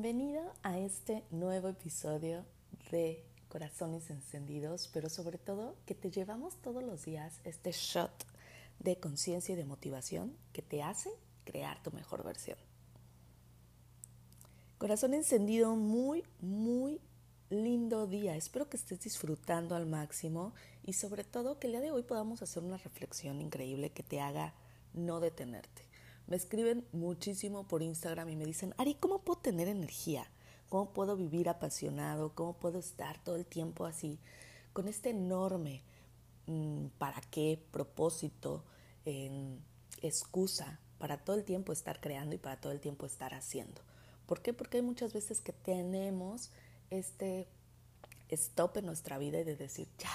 Bienvenido a este nuevo episodio de Corazones Encendidos, pero sobre todo que te llevamos todos los días este shot de conciencia y de motivación que te hace crear tu mejor versión. Corazón encendido, muy, muy lindo día. Espero que estés disfrutando al máximo y sobre todo que el día de hoy podamos hacer una reflexión increíble que te haga no detenerte. Me escriben muchísimo por Instagram y me dicen, Ari, ¿cómo puedo tener energía? ¿Cómo puedo vivir apasionado? ¿Cómo puedo estar todo el tiempo así? Con este enorme mm, para qué, propósito, excusa para todo el tiempo estar creando y para todo el tiempo estar haciendo. ¿Por qué? Porque hay muchas veces que tenemos este stop en nuestra vida y de decir, ya,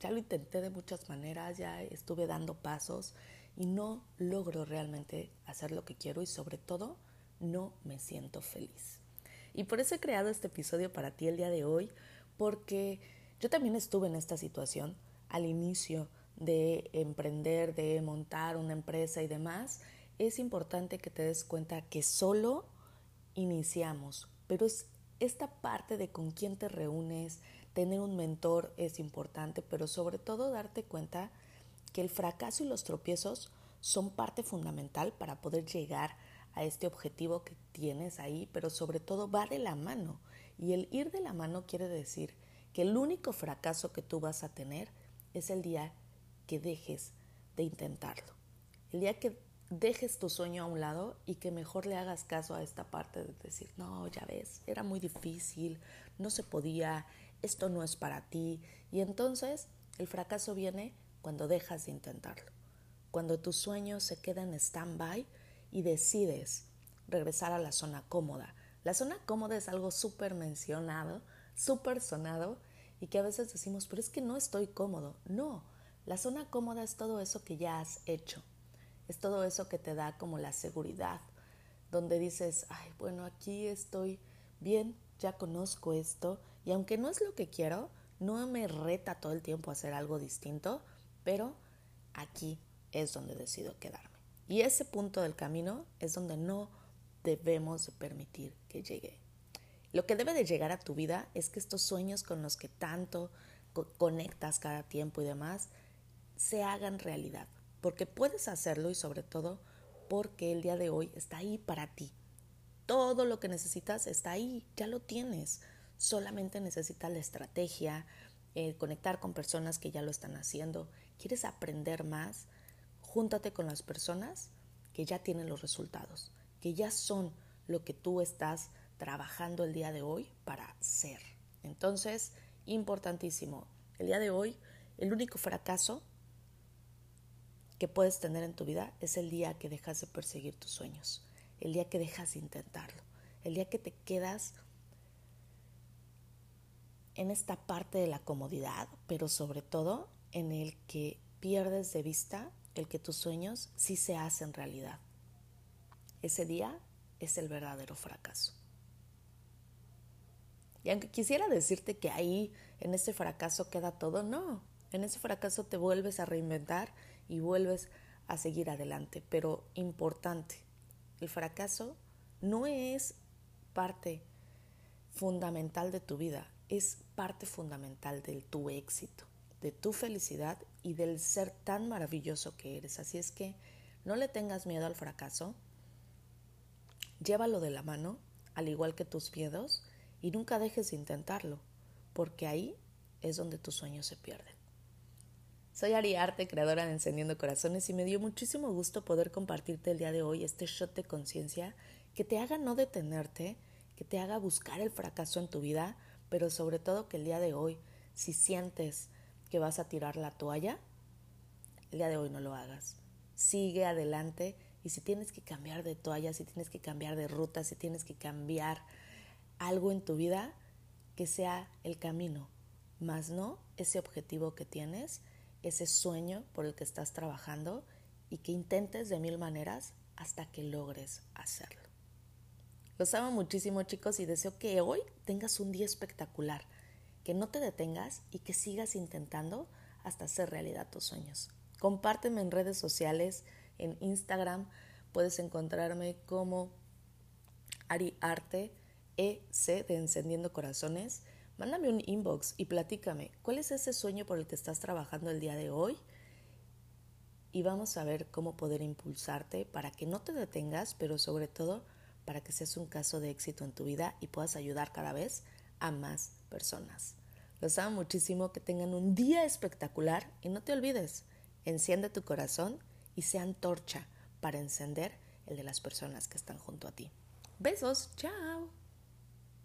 ya lo intenté de muchas maneras, ya estuve dando pasos y no logro realmente hacer lo que quiero y sobre todo no me siento feliz. Y por eso he creado este episodio para ti el día de hoy, porque yo también estuve en esta situación al inicio de emprender, de montar una empresa y demás. Es importante que te des cuenta que solo iniciamos, pero es esta parte de con quién te reúnes, tener un mentor es importante, pero sobre todo darte cuenta que el fracaso y los tropiezos son parte fundamental para poder llegar a este objetivo que tienes ahí, pero sobre todo va de la mano. Y el ir de la mano quiere decir que el único fracaso que tú vas a tener es el día que dejes de intentarlo. El día que dejes tu sueño a un lado y que mejor le hagas caso a esta parte de decir, no, ya ves, era muy difícil, no se podía, esto no es para ti. Y entonces el fracaso viene cuando dejas de intentarlo, cuando tu sueño se queda en stand-by y decides regresar a la zona cómoda. La zona cómoda es algo súper mencionado, súper sonado y que a veces decimos, pero es que no estoy cómodo. No, la zona cómoda es todo eso que ya has hecho, es todo eso que te da como la seguridad, donde dices, ay, bueno, aquí estoy bien, ya conozco esto y aunque no es lo que quiero, no me reta todo el tiempo a hacer algo distinto, pero aquí es donde decido quedarme. Y ese punto del camino es donde no debemos de permitir que llegue. Lo que debe de llegar a tu vida es que estos sueños con los que tanto conectas cada tiempo y demás se hagan realidad, porque puedes hacerlo y sobre todo porque el día de hoy está ahí para ti. Todo lo que necesitas está ahí, ya lo tienes. Solamente necesitas la estrategia, eh, conectar con personas que ya lo están haciendo. ¿Quieres aprender más? Júntate con las personas que ya tienen los resultados, que ya son lo que tú estás trabajando el día de hoy para ser. Entonces, importantísimo, el día de hoy, el único fracaso que puedes tener en tu vida es el día que dejas de perseguir tus sueños, el día que dejas de intentarlo, el día que te quedas en esta parte de la comodidad, pero sobre todo en el que pierdes de vista el que tus sueños sí se hacen realidad. Ese día es el verdadero fracaso. Y aunque quisiera decirte que ahí, en ese fracaso, queda todo, no. En ese fracaso te vuelves a reinventar y vuelves a seguir adelante. Pero importante, el fracaso no es parte fundamental de tu vida, es parte fundamental de tu éxito, de tu felicidad y del ser tan maravilloso que eres. Así es que no le tengas miedo al fracaso, llévalo de la mano, al igual que tus miedos, y nunca dejes de intentarlo, porque ahí es donde tus sueños se pierden. Soy Ari Arte, creadora de Encendiendo Corazones, y me dio muchísimo gusto poder compartirte el día de hoy este shot de conciencia que te haga no detenerte, que te haga buscar el fracaso en tu vida, pero sobre todo que el día de hoy, si sientes que vas a tirar la toalla, el día de hoy no lo hagas. Sigue adelante y si tienes que cambiar de toalla, si tienes que cambiar de ruta, si tienes que cambiar algo en tu vida, que sea el camino, más no ese objetivo que tienes, ese sueño por el que estás trabajando y que intentes de mil maneras hasta que logres hacerlo. Los amo muchísimo chicos y deseo que hoy tengas un día espectacular, que no te detengas y que sigas intentando hasta hacer realidad tus sueños. Compárteme en redes sociales, en Instagram puedes encontrarme como Ari Arte, EC de Encendiendo Corazones, mándame un inbox y platícame cuál es ese sueño por el que estás trabajando el día de hoy y vamos a ver cómo poder impulsarte para que no te detengas, pero sobre todo para que seas un caso de éxito en tu vida y puedas ayudar cada vez a más personas. Los amo muchísimo, que tengan un día espectacular y no te olvides, enciende tu corazón y sea antorcha para encender el de las personas que están junto a ti. Besos, chao.